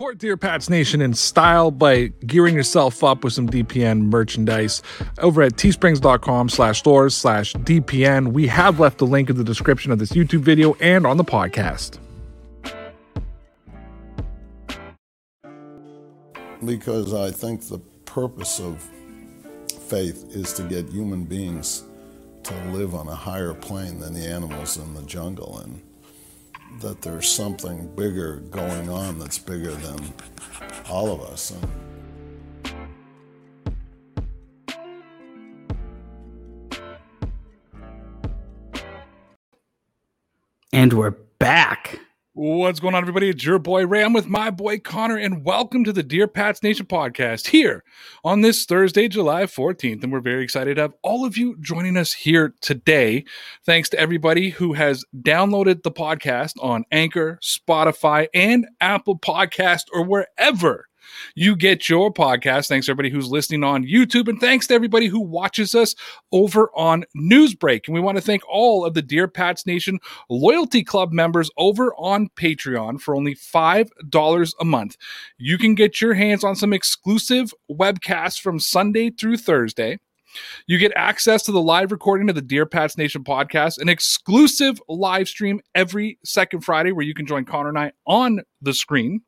Support Dear Pats Nation in style by gearing yourself up with some DPN merchandise over at teesprings.com slash stores slash DPN. We have left the link in the description of this YouTube video and on the podcast. Because I think the purpose of faith is to get human beings to live on a higher plane than the animals in the jungle and that there's something bigger going on that's bigger than all of us. And And we're back. What's going on, everybody? It's your boy Ray with my boy Conor, and welcome to the Dear Pats Nation podcast here on this Thursday, July 14th. And we're very excited to have all of you joining us here today. Thanks to everybody who has downloaded the podcast on Anchor, Spotify, and Apple Podcast, or wherever you get your podcast. Thanks everybody who's listening on YouTube, and thanks to everybody who watches us over on Newsbreak. And we want to thank all of the Dear Pats Nation Loyalty Club members over on Patreon for only $5 a month. You can get your hands on some exclusive webcasts from Sunday through Thursday. You get access to the live recording of the Dear Pats Nation podcast, an exclusive live stream every second Friday where you can join Conor and I on the screen.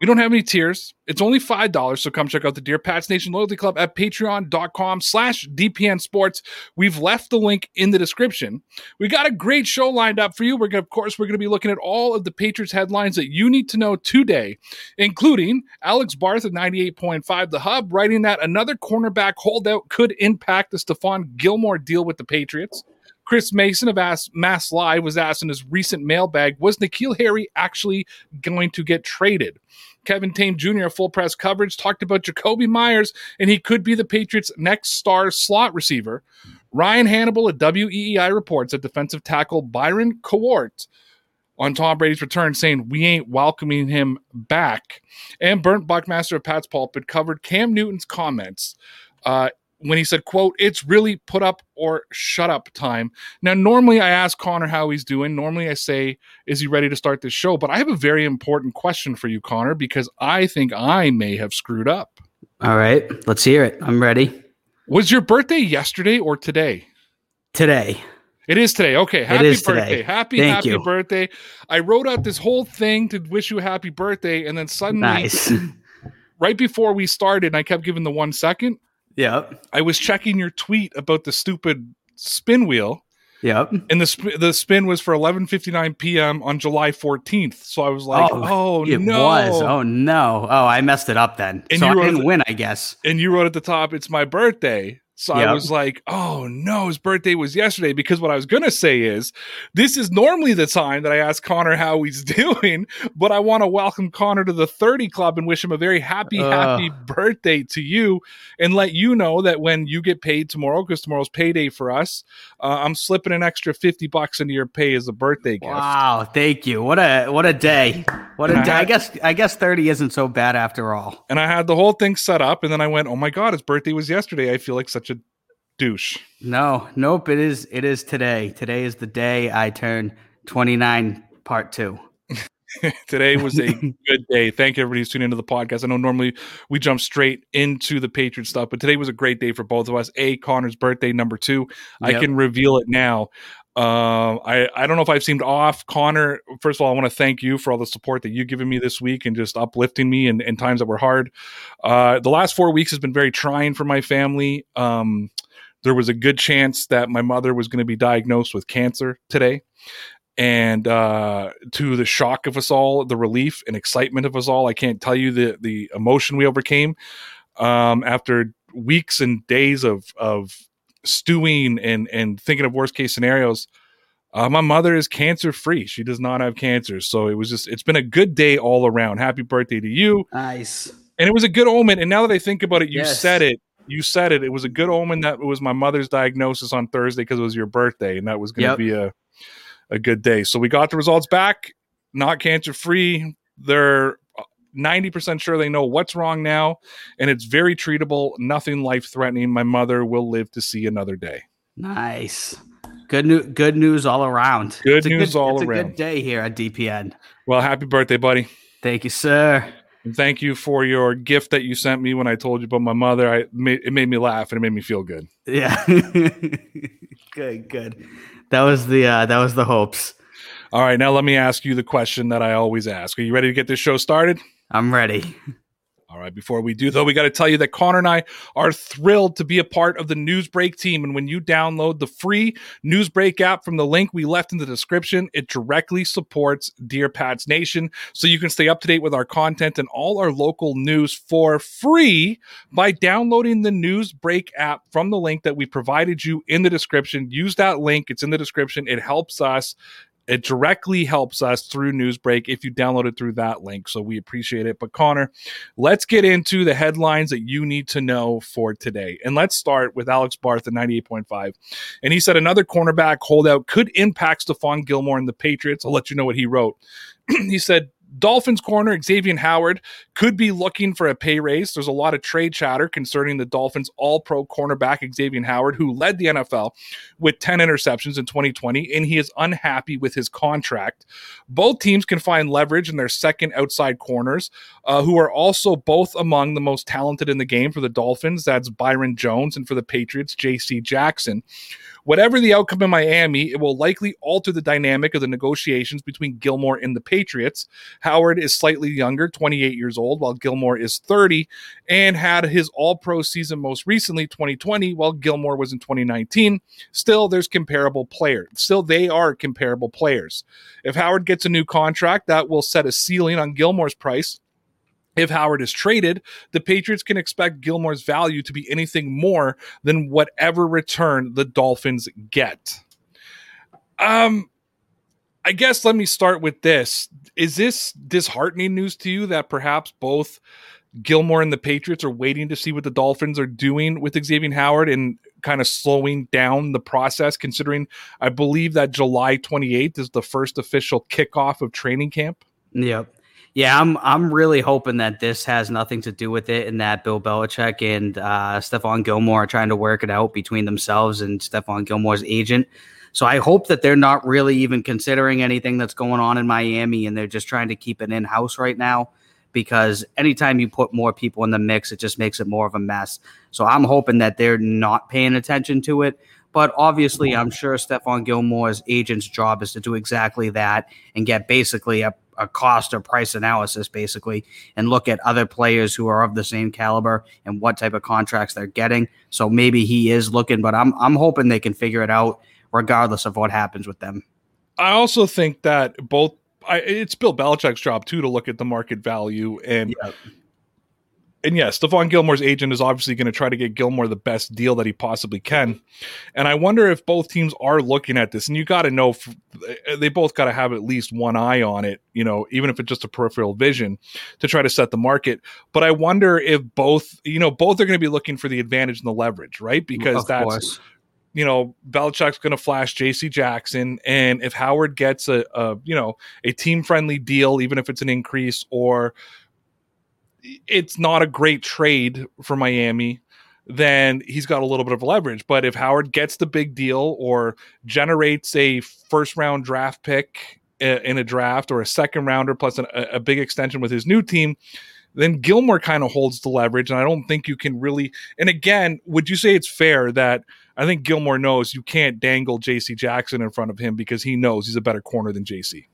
We don't have any tiers. It's only $5, so come check out the Dear Pats Nation Loyalty Club at patreon.com slash DPN Sports. We've left the link in the description. We got a great show lined up for you. We're gonna, Of course, we're going to be looking at all of the Patriots headlines that you need to know today, including Alex Barth of 98.5 The Hub writing that another cornerback holdout could impact the Stephon Gilmore deal with the Patriots. Chris Mason of Ask, Mass Live was asked in his recent mailbag, was N'Keal Harry actually going to get traded? Kevin Tame Jr. full press coverage talked about Jakobi Meyers, and he could be the Patriots' next star slot receiver. Ryan Hannable at WEEI reports that defensive tackle Byron Cowart on Tom Brady's return, saying we ain't welcoming him back. And Bernd Buchmasser of Pat's Pulpit covered Cam Newton's comments. Uh, when he said, quote, it's really put up or shut up time. Now, normally I ask Conor how he's doing. Normally I say, is he ready to start this show? But I have a very important question for you, Conor, because I think I may have screwed up. All right, let's hear it. I'm ready. Was your birthday yesterday or today? Today. It is today. Okay. Happy is birthday. today. Happy, Thank happy you. birthday. I wrote out this whole thing to wish you a happy birthday. And then suddenly, Nice. right before we started, I kept giving the one second, yep. I was checking your tweet about the stupid spin wheel. Yep. and the sp- the spin was for 11:59 p.m. on July 14th. So I was like, oh, "Oh, it no!" was. Oh no. Oh, I messed it up then. And so you I didn't the- win, I guess. And you wrote at the top, "It's my birthday." So I was like, "Oh no, his birthday was yesterday." Because what I was gonna say is, this is normally the time that I ask Conor how he's doing, but I want to welcome Conor to the 30 Club and wish him a very happy, Ugh. happy birthday to you, and let you know that when you get paid tomorrow, because tomorrow's payday for us, uh, I'm slipping an extra 50 bucks into your pay as a birthday gift. Wow, thank you. What a what a day. What And a I day. I guess I guess 30 isn't so bad after all. And I had the whole thing set up, and then I went, "Oh my god, his birthday was yesterday." I feel like such douche. No, nope, it is it is today. Today is the day I turn 29 part 2. Today was a good day. Thank you, everybody who's tuning into the podcast. I know normally we jump straight into the Patriot stuff, but today was a great day for both of us. A Conor's birthday, number two. I can reveal it now. Um, I I don't know if I've seemed off, Conor. First of all, I want to thank you for all the support that you've given me this week and just uplifting me in, in times that were hard. Uh, the last four weeks has been very trying for my family. Um, there was a good chance that my mother was going to be diagnosed with cancer today and uh, to the shock of us all, the relief and excitement of us all, I can't tell you the the emotion we overcame um, after weeks and days of of stewing and and thinking of worst case scenarios. Uh, my mother is cancer free; she does not have cancer, so it was just it's been a good day all around. Happy birthday to you! Nice. And it was a good omen. And now that I think about it, you Yes. said it. You said it. It was a good omen that it was my mother's diagnosis on Thursday because it was your birthday, and that was going to Yep. be a a good day. So we got the results back. Not cancer free. They're uh, ninety percent sure they know what's wrong now, and it's very treatable. Nothing life threatening. My mother will live to see another day. Nice. Good new good news all around. Good news all it's A around. good day here at DPN. Well, happy birthday, buddy. Thank you, sir. Thank you for your gift that you sent me when I told you about my mother. I it made me laugh and it made me feel good. Yeah. good, good. That was the uh, that was the hopes. All right, now let me ask you the question that I always ask. Are you ready to get this show started? I'm ready. All right, before we do, though, we got to tell you that Connor and I are thrilled to be a part of the Newsbreak team. And when you download the free Newsbreak app from the link we left in the description, it directly supports Dear Pats Nation. So you can stay up to date with our content and all our local news for free by downloading the Newsbreak app from the link that we provided you in the description. Use that link, it's in the description. It helps us it directly helps us through Newsbreak if you download it through that link. So we appreciate it. But Connor, let's get into the headlines that you need to know for today. And let's start with Alex Barth at 98.5. And he said another cornerback holdout could impact Stephon Gilmore and the Patriots. I'll let you know what he wrote. he said Dolphins corner Xavier Howard could be looking for a pay raise. There's a lot of trade chatter concerning the Dolphins all pro cornerback Xavier Howard, who led the NFL with 10 interceptions in 2020, and he is unhappy with his contract. Both teams can find leverage in their second outside corners, uh, who are also both among the most talented in the game for the Dolphins. That's Byron Jones, and for the Patriots, J.C. Jackson. Whatever the outcome in Miami, it will likely alter the dynamic of the negotiations between Gilmore and the Patriots. Howard is slightly younger, 28 years old, while Gilmore is 30, and had his All Pro season most recently, 2020, while Gilmore was in 2019. Still, there's comparable players. Still, they are comparable players. If Howard gets a new contract, that will set a ceiling on Gilmore's price if Howard is traded, the Patriots can expect Gilmore's value to be anything more than whatever return the Dolphins get. Um, I guess let me start with this. Is this disheartening news to you that perhaps both Gilmore and the Patriots are waiting to see what the Dolphins are doing with Xavier Howard and kind of slowing down the process, considering I believe that July 28th is the first official kickoff of training camp? Yep. Yeah, I'm I'm really hoping that this has nothing to do with it and that Bill Belichick and uh, Stephon Gilmore are trying to work it out between themselves and Stephon Gilmore's agent. So I hope that they're not really even considering anything that's going on in Miami and they're just trying to keep it in house right now because anytime you put more people in the mix, it just makes it more of a mess. So I'm hoping that they're not paying attention to it. But obviously, I'm sure Stephon Gilmore's agent's job is to do exactly that and get basically a a cost or price analysis basically and look at other players who are of the same caliber and what type of contracts they're getting. So maybe he is looking, but I'm I'm hoping they can figure it out regardless of what happens with them. I also think that both I, it's Bill Belichick's job too to look at the market value and yep and yes, Stephon Gilmore's agent is obviously going to try to get Gilmore the best deal that he possibly can. And I wonder if both teams are looking at this. And you got to know eh, they both got to have at least one eye on it, you know, even if it's just a peripheral vision to try to set the market. But I wonder if both, you know, both are going to be looking for the advantage and the leverage, right? Because of that's. Course. You know, Belichick's going to flash J.C. Jackson, and if Howard gets a, a you know a team friendly deal, even if it's an increase, or it's not a great trade for Miami, then he's got a little bit of leverage. But if Howard gets the big deal or generates a first round draft pick uh, in a draft or a second rounder plus a, a big extension with his new team, then Gilmore kind of holds the leverage. And I don't think you can really. And again, would you say it's fair that I think Gilmore knows you can't dangle JC Jackson in front of him because he knows he's a better corner than JC?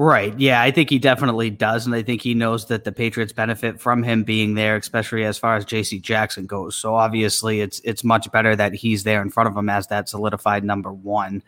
Right. Yeah, I think he definitely does. And I think he knows that the Patriots benefit from him being there, especially as far as JC Jackson goes. So obviously it's it's much better that he's there in front of him as that solidified number one.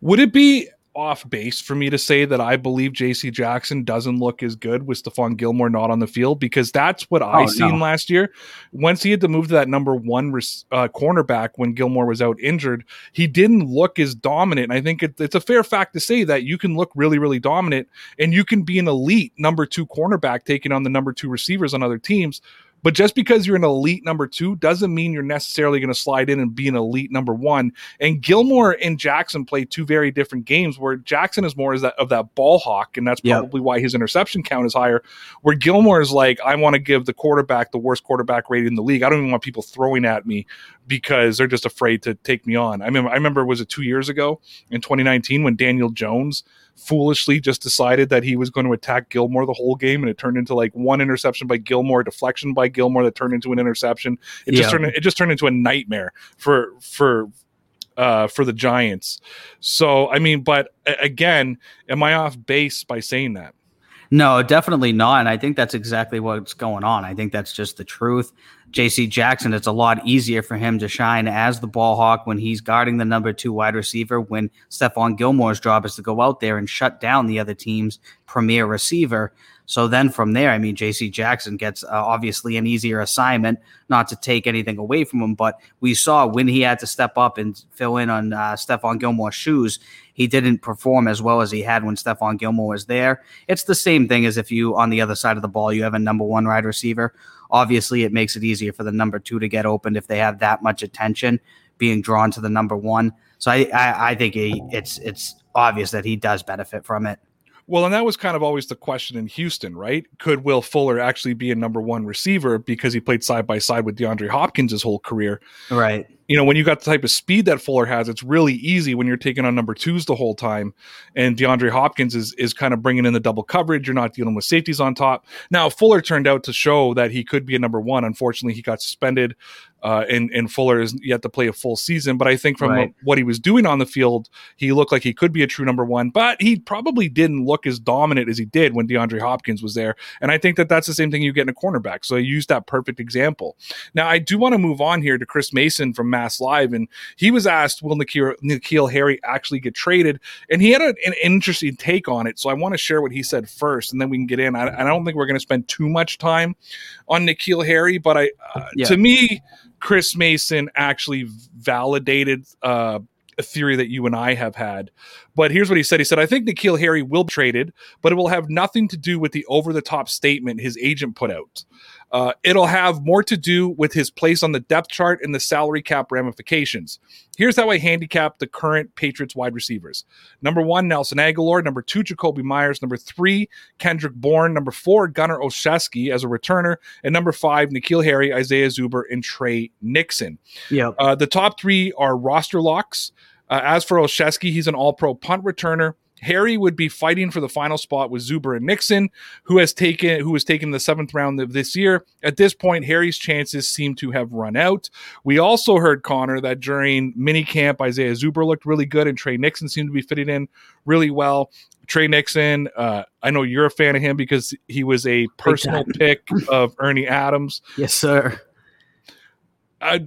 Would it be off base for me to say that I believe JC Jackson doesn't look as good with Stephon Gilmore not on the field because that's what I oh, seen no. last year. Once he had to move to that number one uh, cornerback when Gilmore was out injured, he didn't look as dominant. And I think it, it's a fair fact to say that you can look really, really dominant and you can be an elite number two cornerback taking on the number two receivers on other teams but just because you're an elite number two doesn't mean you're necessarily going to slide in and be an elite number one. And Gilmore and Jackson play two very different games where Jackson is more as that of that ball hawk, and that's probably why his interception count is higher. Where Gilmore is like, I want to give the quarterback the worst quarterback rating in the league. I don't even want people throwing at me because they're just afraid to take me on. I mean, I remember was it two years ago in 2019 when Daniel Jones foolishly just decided that he was going to attack Gilmore the whole game, and it turned into like one interception by Gilmore, deflection by Gilmore that turned into an interception. It just Yeah. turned it just turned into a nightmare for for uh, for the Giants. So I mean, but again, am I off base by saying that? No, definitely not. And I think that's exactly what's going on. I think that's just the truth. JC Jackson, it's a lot easier for him to shine as the ball hawk when he's guarding the number two wide receiver, when Stephon Gilmore's job is to go out there and shut down the other team's premier receiver. So then from there, I mean, JC Jackson gets uh, obviously an easier assignment, not to take anything away from him, but we saw when he had to step up and fill in on uh, Stephon Gilmore's shoes, he didn't perform as well as he had when Stephon Gilmore was there. It's the same thing as if you, on the other side of the ball, you have a number one wide receiver. Obviously, it makes it easier for the number two to get opened if they have that much attention being drawn to the number one. So I, I, I think he, it's it's obvious that he does benefit from it. Well, and that was kind of always the question in Houston, right? Could Will Fuller actually be a number one receiver because he played side by side with DeAndre Hopkins his whole career? Right. You know, when you got the type of speed that Fuller has, it's really easy when you're taking on number twos the whole time. And DeAndre Hopkins is is kind of bringing in the double coverage. You're not dealing with safeties on top. Now, Fuller turned out to show that he could be a number one. Unfortunately, he got suspended, uh, and and Fuller is yet to play a full season. But I think from Right. what he was doing on the field, he looked like he could be a true number one. But he probably didn't look as dominant as he did when DeAndre Hopkins was there. And I think that that's the same thing you get in a cornerback. So I used that perfect example. Now I do want to move on here to Chris Mason from Mass Live, and he was asked, "Will N'Keal, N'Keal Harry actually get traded?" And he had a, an interesting take on it. So I want to share what he said first, and then we can get in. I, I don't think we're going to spend too much time on N'Keal Harry, but I, uh, Yeah. to me, Chris Mason actually validated uh, a theory that you and I have had. But here's what he said. He said, I think N'Keal Harry will be traded, but it will have nothing to do with the over the top statement his agent put out. Uh, it'll have more to do with his place on the depth chart and the salary cap ramifications. Here's how I handicap the current Patriots wide receivers. Number one, Nelson Agholor. Number two, Jakobi Meyers. Number three, Kendrick Bourne. Number four, Gunner Olszewski as a returner. And number five, N'Keal Harry, Isaiah Zuber, and Tre Nixon. Yep. Uh, the top three are roster locks. Uh, as for Olszewski, he's an all pro punt returner. Harry would be fighting for the final spot with Zuber and Nixon, who has taken who was taken the seventh round of this year. At this point, Harry's chances seem to have run out. We also heard Conor that during minicamp, Isaiah Zuber looked really good, and Tre Nixon seemed to be fitting in really well. Tre Nixon, uh, I know you're a fan of him because he was a personal pick of Ernie Adams Yes, sir. uh,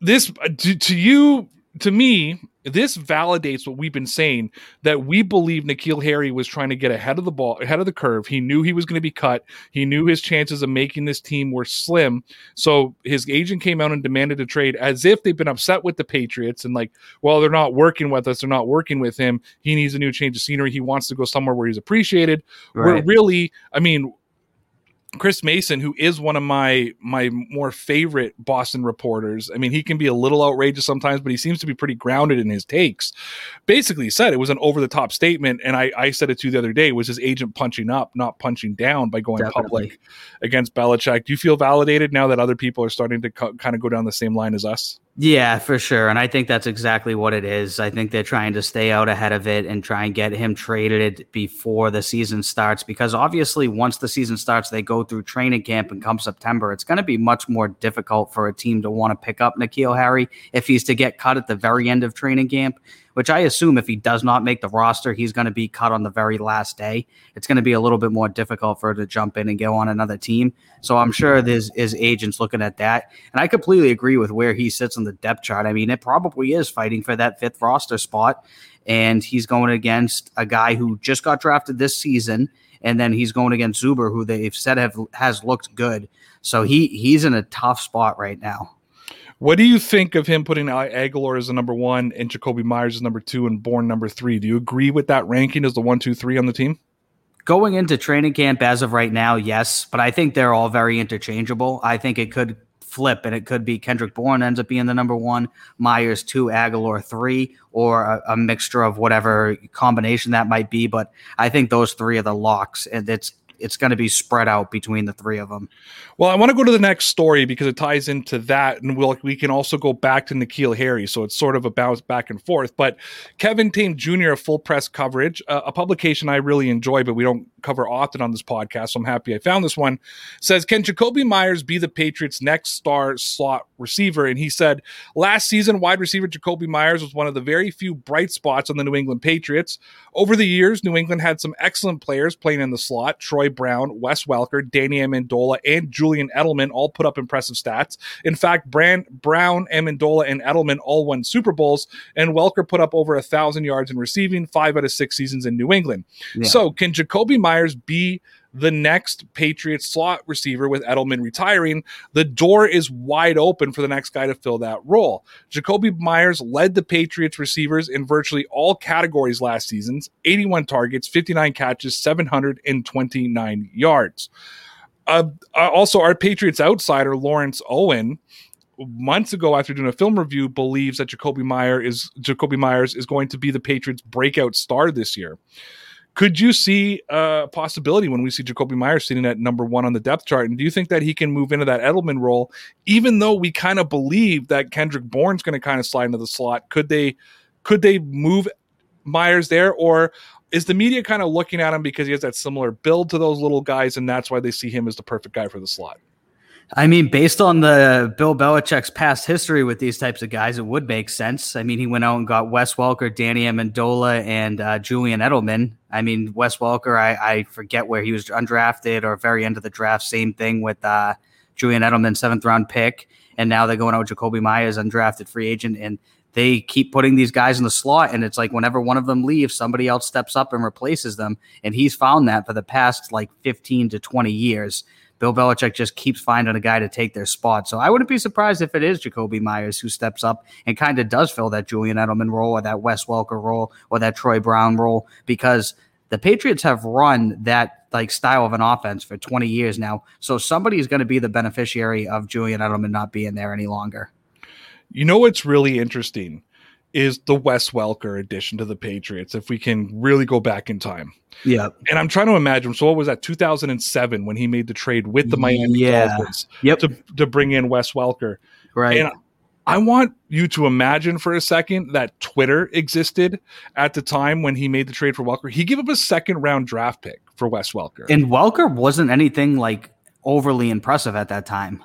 this uh, to, to you to me this validates what we've been saying that we believe N'Keal Harry was trying to get ahead of the ball ahead of the curve. He knew he was going to be cut. He knew his chances of making this team were slim. So his agent came out and demanded a trade as if they've been upset with the Patriots and like well they're not working with us. They're not working with him. He needs a new change of scenery. He wants to go somewhere where he's appreciated. Where Right. really i mean Chris Mason, who is one of my my more favorite Boston reporters, I mean, he can be a little outrageous sometimes, but he seems to be pretty grounded in his takes. Basically, said it was an over the top statement, and I, I said it to you the other day. Was his agent punching up, not punching down, by going Definitely. public against Belichick? Do you feel validated now that other people are starting to co- kind of go down the same line as us? Yeah, for sure. And I think that's exactly what it is. I think they're trying to stay out ahead of it and try and get him traded before the season starts because obviously, once the season starts, they go through training camp and come September, it's going to be much more difficult for a team to want to pick up N'Keal Harry if he's to get cut at the very end of training camp. Which I assume if he does not make the roster, he's going to be cut on the very last day. It's going to be a little bit more difficult for him to jump in and go on another team. So I'm sure there's his agents looking at that. And I completely agree with where he sits on the depth chart. I mean, it probably is fighting for that fifth roster spot. And he's going against a guy who just got drafted this season. And then he's going against Zuber, who they've said have has looked good. So he he's in a tough spot right now. What do you think of him putting Agholor as the number one and Jakobi Meyers as number two and Bourne number three? Do you agree with that ranking as the one, two, three on the team? Going into training camp as of right now, yes, but I think they're all very interchangeable. I think it could flip and it could be Kendrick Bourne ends up being the number one, Meyers two, Agholor three, or a, a mixture of whatever combination that might be. But I think those three are the locks, and it's it's going to be spread out between the three of them. Well, I want to go to the next story because it ties into that, and we'll, we can also go back to N'Keal Harry. So it's sort of a bounce back and forth. But Kevin Tame Jr. Full Press Coverage, a publication I really enjoy, but we don't cover often on this podcast. So I'm happy I found this one. Says, can Jakobi Meyers be the Patriots' next star slot receiver? And he said, last season, wide receiver Jakobi Meyers was one of the very few bright spots on the New England Patriots. Over the years, New England had some excellent players playing in the slot: Troy Brown, Wes Welker, Danny Amendola, and Julian Edelman all put up impressive stats. In fact, Brand, Brown, Amendola, and Edelman all won Super Bowls, and Welker put up over a thousand yards in receiving five out of six seasons in New England. Yeah. So, can Jakobi Meyers be the next Patriots slot receiver with Edelman retiring, the door is wide open for the next guy to fill that role. Jakobi Meyers led the Patriots receivers in virtually all categories last season 81 targets, 59 catches, 729 yards. Uh, uh, also, our Patriots outsider, Lawrence Owen, months ago after doing a film review believes that Jakobi Meyer is Jakobi Meyers is going to be the Patriots breakout star this year. Could you see a possibility when we see Jakobi Meyers sitting at number one on the depth chart? And do you think that he can move into that Edelman role, even though we kind of believe that Kendrick Bourne's going to kind of slide into the slot? Could they could they move Meyers there, or is the media kind of looking at him because he has that similar build to those little guys, and that's why they see him as the perfect guy for the slot? I mean, based on the Bill Belichick's past history with these types of guys, it would make sense. I mean, he went out and got Wes Welker, Danny Amendola, and uh, Julian Edelman. I mean, Wes Welker, I, I, forget where he was undrafted or very end of the draft. Same thing with uh, Julian Edelman, seventh round pick, and now they're going out with Jakobi Meyers, undrafted free agent, and they keep putting these guys in the slot, and it's like whenever one of them leaves, somebody else steps up and replaces them, and he's found that for the past like fifteen to twenty years. Bill Belichick just keeps finding a guy to take their spot. So I wouldn't be surprised if it is Jakobi Meyers who steps up and kind of does fill that Julian Edelman role or that Wes Welker role or that Troy Brown role because the Patriots have run that like style of an offense for 20 years now. So somebody is going to be the beneficiary of Julian Edelman not being there any longer. You know what's really interesting is the Wes Welker addition to the Patriots. If we can really go back in time, yeah. And I'm trying to imagine. So what was that? 2007 when he made the trade with the Miami yeah. Dolphins, yep. to to bring in Wes Welker, right? And I want you to imagine for a second that Twitter existed at the time when he made the trade for Welker. He gave up a second round draft pick for Wes Welker, and Welker wasn't anything like overly impressive at that time.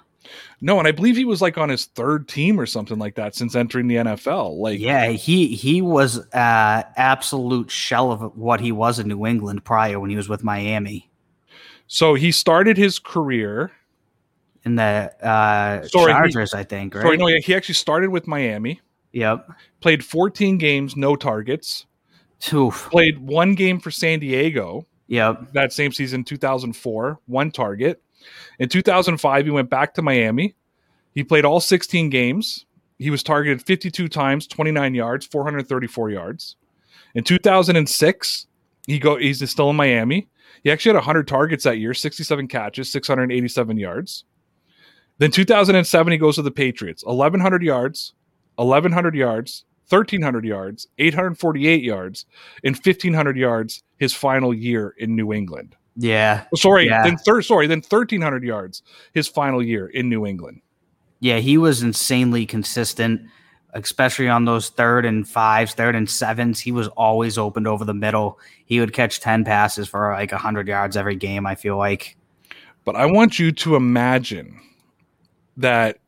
No, and I believe he was like on his third team or something like that since entering the NFL. Like, yeah, he he was uh, absolute shell of what he was in New England prior when he was with Miami. So he started his career in the uh, sorry, Chargers, he, I think. Right? Sorry, no, he actually started with Miami. Yep. Played 14 games, no targets. Oof. Played one game for San Diego. Yep. That same season, 2004, one target. In 2005, he went back to Miami. He played all 16 games. He was targeted 52 times, 29 yards, 434 yards. In 2006, he go he's still in Miami. He actually had 100 targets that year, 67 catches, 687 yards. Then 2007, he goes to the Patriots, 1,100 yards, 1,100 yards, 1,300 yards, 848 yards, and 1,500 yards his final year in New England. Yeah. Oh, sorry, yeah. then third. Sorry, then thirteen hundred yards his final year in New England. Yeah, he was insanely consistent, especially on those third and fives, third and sevens. He was always opened over the middle. He would catch ten passes for like hundred yards every game. I feel like. But I want you to imagine that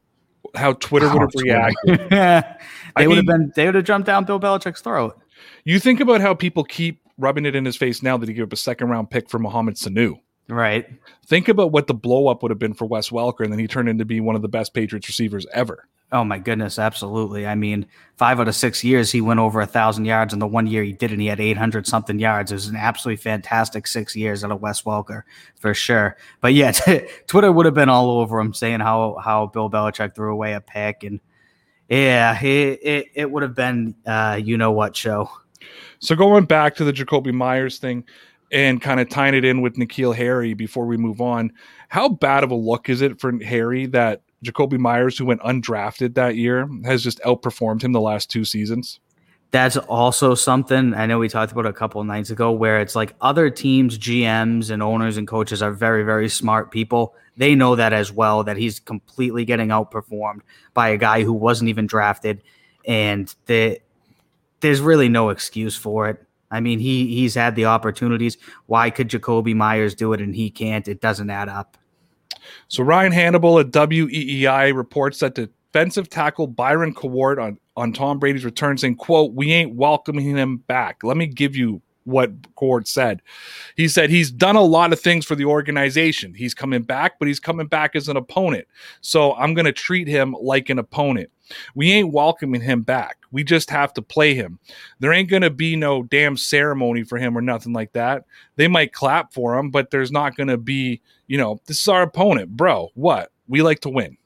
how Twitter would have reacted. they would have been. They would have jumped down Bill Belichick's throat. You think about how people keep rubbing it in his face now that he gave up a second round pick for Mohamed Sanu. Right. Think about what the blow up would have been for Wes Welker, and then he turned into be one of the best Patriots receivers ever. Oh my goodness, absolutely. I mean, five out of six years he went over a thousand yards, and the one year he didn't, he had eight hundred something yards. It was an absolutely fantastic six years out of Wes Welker for sure. But yeah, t- Twitter would have been all over him saying how how Bill Belichick threw away a pick, and yeah, it it, it would have been uh, you know what show. So going back to the Jakobi Meyers thing and kind of tying it in with N'Keal Harry before we move on, how bad of a look is it for Harry that Jakobi Meyers, who went undrafted that year, has just outperformed him the last two seasons? that's also something I know we talked about a couple nights ago where it's like other teams, GMs and owners and coaches are very, very smart people. They know that as well, that he's completely getting outperformed by a guy who wasn't even drafted. And the, there's really no excuse for it. I mean, he he's had the opportunities. Why could Jakobi Meyers do it and he can't? It doesn't add up. So Ryan Hannable at WEEI reports that defensive tackle Byron Cowart on on Tom Brady's return saying, quote, we ain't welcoming him back. Let me give you what Cowart said. He said he's done a lot of things for the organization. He's coming back, but he's coming back as an opponent. So I'm going to treat him like an opponent. We ain't welcoming him back. We just have to play him. There ain't going to be no damn ceremony for him or nothing like that. They might clap for him, but there's not going to be, you know, this is our opponent, bro. What? We like to win.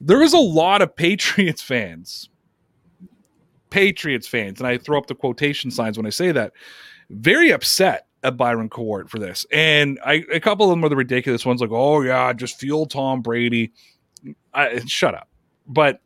There is a lot of Patriots fans Patriots fans, and I throw up the quotation signs when I say that, very upset at Byron Cowart for this. And I, a couple of them are the ridiculous ones, like, oh, yeah, just fuel Tom Brady. I, shut up. But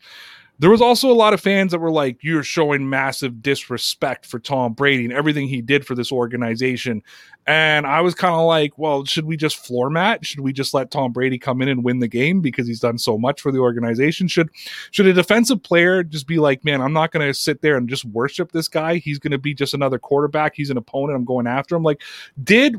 there was also a lot of fans that were like, "You're showing massive disrespect for Tom Brady and everything he did for this organization." And I was kind of like, "Well, should we just floor mat? Should we just let Tom Brady come in and win the game because he's done so much for the organization? Should should a defensive player just be like, "Man, I'm not going to sit there and just worship this guy. He's going to be just another quarterback. He's an opponent. I'm going after him." Like, did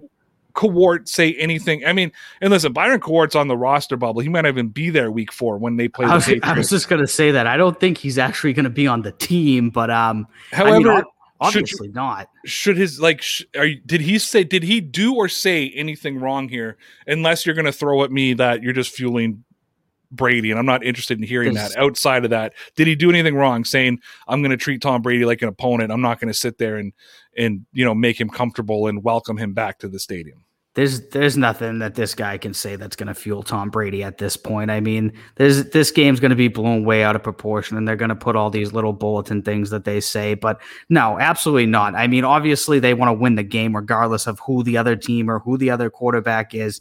Cowart say anything. I mean, and listen, Byron Cowart's on the roster bubble. He might even be there week four when they play. I was, I was just going to say that. I don't think he's actually going to be on the team, but um, however, I mean, obviously should, not. Should his like? Sh- are, did he say? Did he do or say anything wrong here? Unless you're going to throw at me that you're just fueling Brady, and I'm not interested in hearing that. Outside of that, did he do anything wrong? Saying I'm going to treat Tom Brady like an opponent. I'm not going to sit there and and you know make him comfortable and welcome him back to the stadium. There's there's nothing that this guy can say that's going to fuel Tom Brady at this point. I mean, there's this game's going to be blown way out of proportion, and they're going to put all these little bulletin things that they say. But no, absolutely not. I mean, obviously they want to win the game regardless of who the other team or who the other quarterback is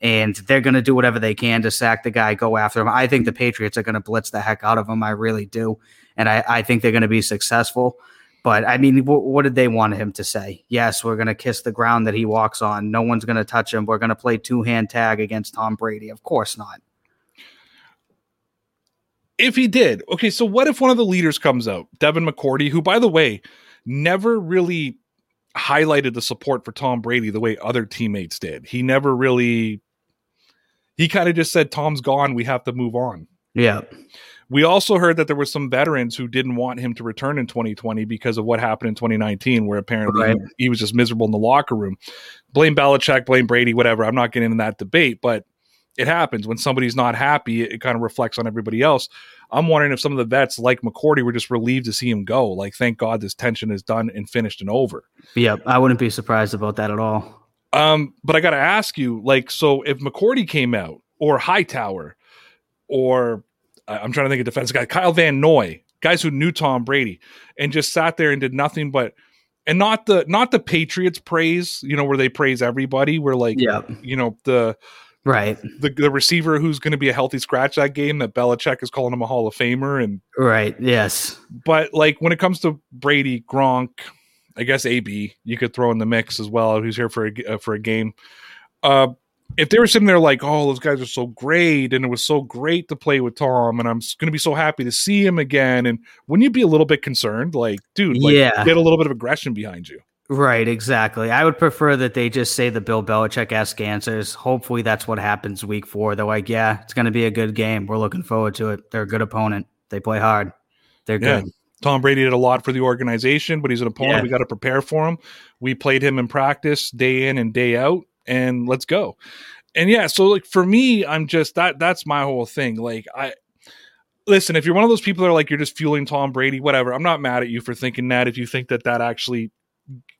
and they're going to do whatever they can to sack the guy, go after him. I think the Patriots are going to blitz the heck out of him. I really do. And I, I think they're going to be successful. But I mean, w- what did they want him to say? Yes, we're going to kiss the ground that he walks on. No one's going to touch him. We're going to play two hand tag against Tom Brady. Of course not. If he did, okay, so what if one of the leaders comes out, Devin McCourty, who, by the way, never really highlighted the support for Tom Brady the way other teammates did. He never really he kind of just said, Tom's gone. We have to move on. Yeah. We also heard that there were some veterans who didn't want him to return in 2020 because of what happened in 2019, where apparently right. he, he, was just miserable in the locker room. Blame Belichick, blame Brady, whatever. I'm not getting in that debate, but it happens when somebody's not happy. It, it kind of reflects on everybody else. I'm wondering if some of the vets like McCourty were just relieved to see him go. Like, thank God this tension is done and finished and over. Yeah, I wouldn't be surprised about that at all. Um, but I got to ask you, like, so if McCourty came out or Hightower or I'm trying to think of defense guy, Kyle Van Noy, guys who knew Tom Brady and just sat there and did nothing but and not the not the Patriots praise, you know, where they praise everybody. Where like, yeah, you know, the right the the receiver who's going to be a healthy scratch that game that Belichick is calling him a Hall of Famer and right, yes. But like when it comes to Brady, Gronk, I guess AB you could throw in the mix as well. Who's here for a uh, for a game? Uh, if they were sitting there like, oh, those guys are so great, and it was so great to play with Tom, and I'm going to be so happy to see him again, and wouldn't you be a little bit concerned, like, dude, like, yeah, get a little bit of aggression behind you? Right, exactly. I would prefer that they just say the Bill Belichick esque answers. Hopefully, that's what happens week four. They're like, yeah, it's going to be a good game. We're looking forward to it. They're a good opponent. They play hard. They're yeah. Tom Brady did a lot for the organization, but he's an opponent. Yeah. We got to prepare for him. We played him in practice day in and day out, and let's go. And yeah, so like for me, I'm just that that's my whole thing. Like I listen, if you're one of those people that are like you're just fueling Tom Brady, whatever. I'm not mad at you for thinking that. If you think that that actually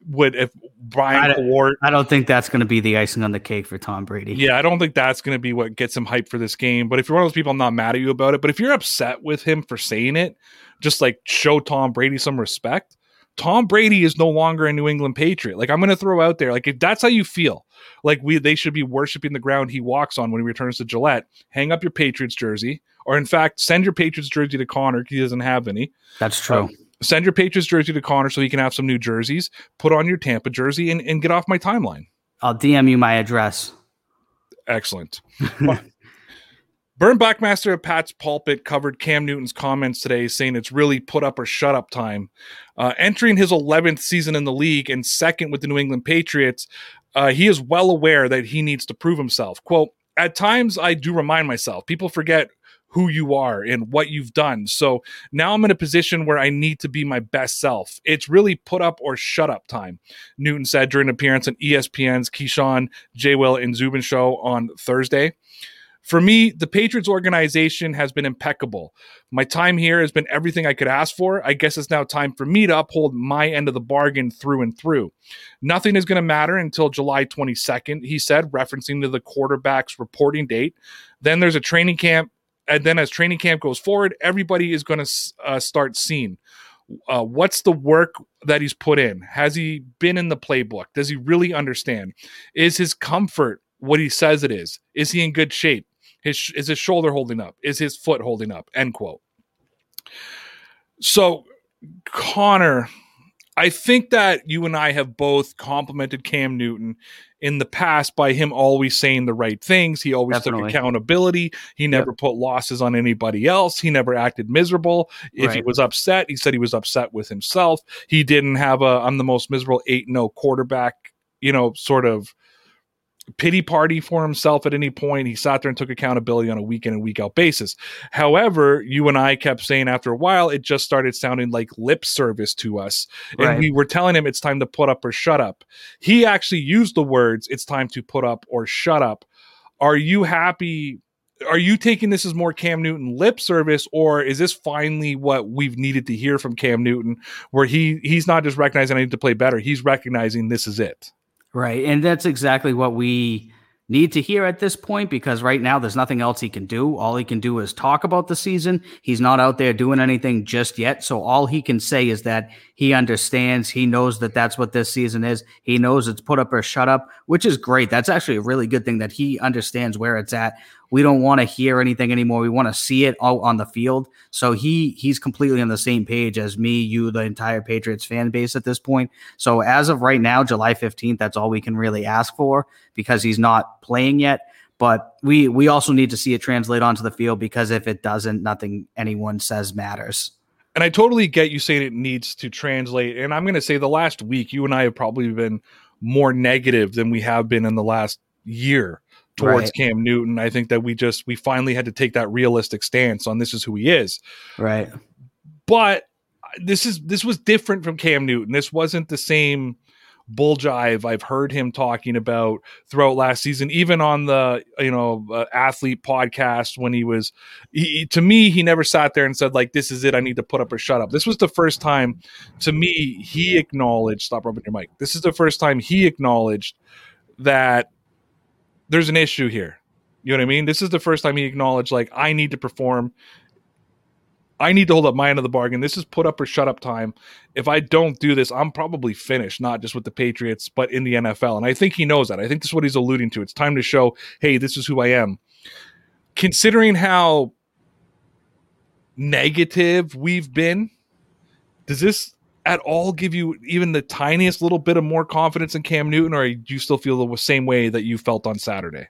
would if Brian I, I don't think that's going to be the icing on the cake for Tom Brady. Yeah, I don't think that's going to be what gets him hyped for this game. But if you're one of those people, I'm not mad at you about it. But if you're upset with him for saying it, just like show Tom Brady some respect. Tom Brady is no longer a New England Patriot. Like I'm going to throw out there, like if that's how you feel, like we they should be worshiping the ground he walks on when he returns to Gillette. Hang up your Patriots jersey, or in fact, send your Patriots jersey to Conor because he doesn't have any. That's true. Um, Send your Patriots jersey to Conor so he can have some new jerseys. Put on your Tampa jersey and, and get off my timeline. I'll DM you my address. Excellent. Bernd Buchmasser of Pat's Pulpit covered Cam Newton's comments today, saying it's really put up or shut up time. Uh, entering his 11th season in the league and second with the New England Patriots, uh, he is well aware that he needs to prove himself. Quote, at times I do remind myself, people forget who you are and what you've done. So now I'm in a position where I need to be my best self. It's really put up or shut up time, Newton said during an appearance on ESPN's Keyshawn, J. Will, and Zubin show on Thursday. For me, the Patriots organization has been impeccable. My time here has been everything I could ask for. I guess it's now time for me to uphold my end of the bargain through and through. Nothing is going to matter until July 22nd, he said, referencing to the quarterback's reporting date. Then there's a training camp. And then as training camp goes forward, everybody is going to uh, start seeing uh, what's the work that he's put in? Has he been in the playbook? Does he really understand? Is his comfort what he says it is? Is he in good shape? His is his shoulder holding up? Is his foot holding up? End quote. So, Conor, I think that you and I have both complimented Cam Newton in the past by him always saying the right things. He always Definitely. took accountability. He never put losses on anybody else. He never acted miserable. If he was upset, he said he was upset with himself. He didn't have a I'm the most miserable 8 0 quarterback, you know, sort of pity party for himself at any point. He sat there and took accountability on a week in and week out basis. However, you and I kept saying after a while, it just started sounding like lip service to us. And we were telling him it's time to put up or shut up. He actually used the words, it's time to put up or shut up. Are you happy? Are you taking this as more Cam Newton lip service, or is this finally what we've needed to hear from Cam Newton, where he he's not just recognizing I need to play better, he's recognizing this is it. Right. And that's exactly what we need to hear at this point because right now there's nothing else he can do. All he can do is talk about the season. He's not out there doing anything just yet. So all he can say is that he understands, he knows that that's what this season is. He knows it's put up or shut up, which is great. That's actually a really good thing that he understands where it's at. We don't want to hear anything anymore. We want to see it out on the field. So he he's completely on the same page as me, you, the entire Patriots fan base at this point. So as of right now, July 15th, that's all we can really ask for because he's not playing yet. But we we also need to see it translate onto the field because if it doesn't, nothing anyone says matters. and I totally get you saying it needs to translate. And I'm going to say the last week, you and I have probably been more negative than we have been in the last year towards Right. Cam Newton. I think that we just we finally had to take that realistic stance on this is who he is. Right. But this is this was different from Cam Newton. This wasn't the same bull jive I've heard him talking about throughout last season, even on the you know uh, athlete podcast when he was. He, he- to me, he never sat there and said like, "This is it. I need to put up or shut up." This was the first time, to me, he acknowledged. Stop rubbing your mic. This is the first time he acknowledged that there's an issue here. You know what I mean? This is the first time he acknowledged like, I need to perform. I need to hold up my end of the bargain. This is put up or shut up time. If I don't do this, I'm probably finished, not just with the Patriots, but in the NFL. And I think he knows that. I think this is what he's alluding to. It's time to show, hey, this is who I am. Considering how negative we've been, does this at all give you even the tiniest little bit of more confidence in Cam Newton, or do you still feel the same way that you felt on Saturday?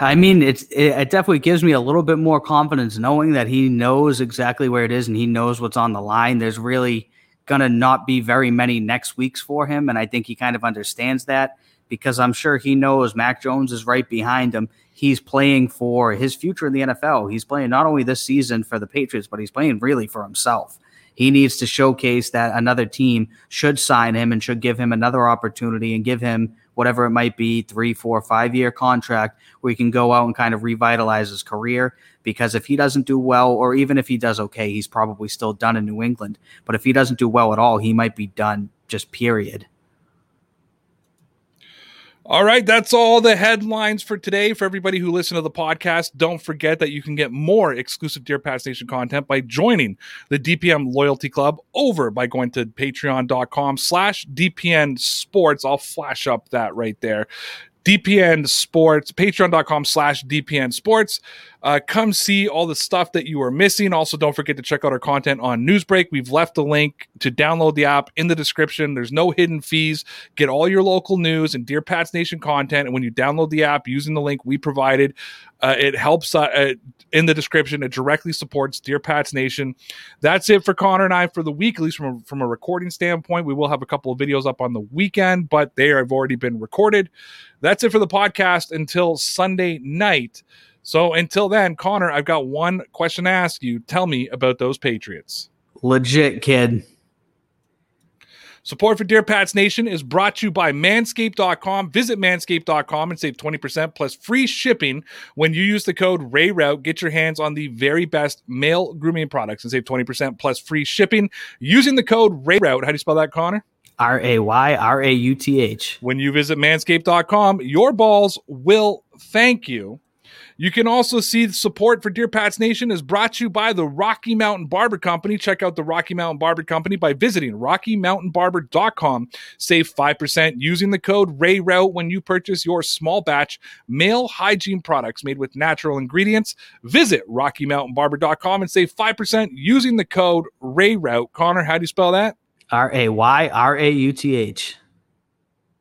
I mean, it's it, it definitely gives me a little bit more confidence knowing that he knows exactly where it is and he knows what's on the line. There's really gonna not be very many next weeks for him, and I think he kind of understands that because I'm sure he knows Mac Jones is right behind him. He's playing for his future in the NFL. He's playing not only this season for the Patriots, but he's playing really for himself. He needs to showcase that another team should sign him and should give him another opportunity and give him whatever it might be three, four, five year contract where he can go out and kind of revitalize his career. Because if he doesn't do well, or even if he does okay, he's probably still done in New England. But if he doesn't do well at all, he might be done just period. All right, that's all the headlines for today. For everybody who listened to the podcast, don't forget that you can get more exclusive Dear Pats Nation content by joining the DPN Loyalty Club over by going to patreon.com slash DPN Sports. I'll flash up that right there. DPN Sports, patreon.com slash DPN Sports. Uh, come see all the stuff that you are missing. Also, don't forget to check out our content on Newsbreak. We've left the link to download the app in the description. There's no hidden fees. Get all your local news and Dear Pats Nation content. And when you download the app using the link we provided, uh, it helps uh, uh, in the description. It directly supports Dear Pats Nation. That's it for Conor and I for the week, at least from a, from a recording standpoint. We will have a couple of videos up on the weekend, but they have already been recorded. That's it for the podcast until Sunday night. So until then, Conor, I've got one question to ask you. Tell me about those Patriots. Legit, kid. Support for Dear Pats Nation is brought to you by manscaped.com. Visit manscaped.com and save 20% plus free shipping when you use the code RAYRAUTH. Get your hands on the very best male grooming products and save 20% plus free shipping using the code RAYRAUTH. How do you spell that, Conor? R A Y R A U T H. When you visit manscaped.com, your balls will thank you. You can also see the support for Dear Pats Nation is brought to you by the Rocky Mountain Barber Company. Check out the Rocky Mountain Barber Company by visiting RockyMountainBarber.com. Save 5% using the code RAYRAUTH when you purchase your small batch male hygiene products made with natural ingredients. Visit RockyMountainBarber.com and save 5% using the code RAYRAUTH. Conor, how do you spell that? R A Y R A U T H.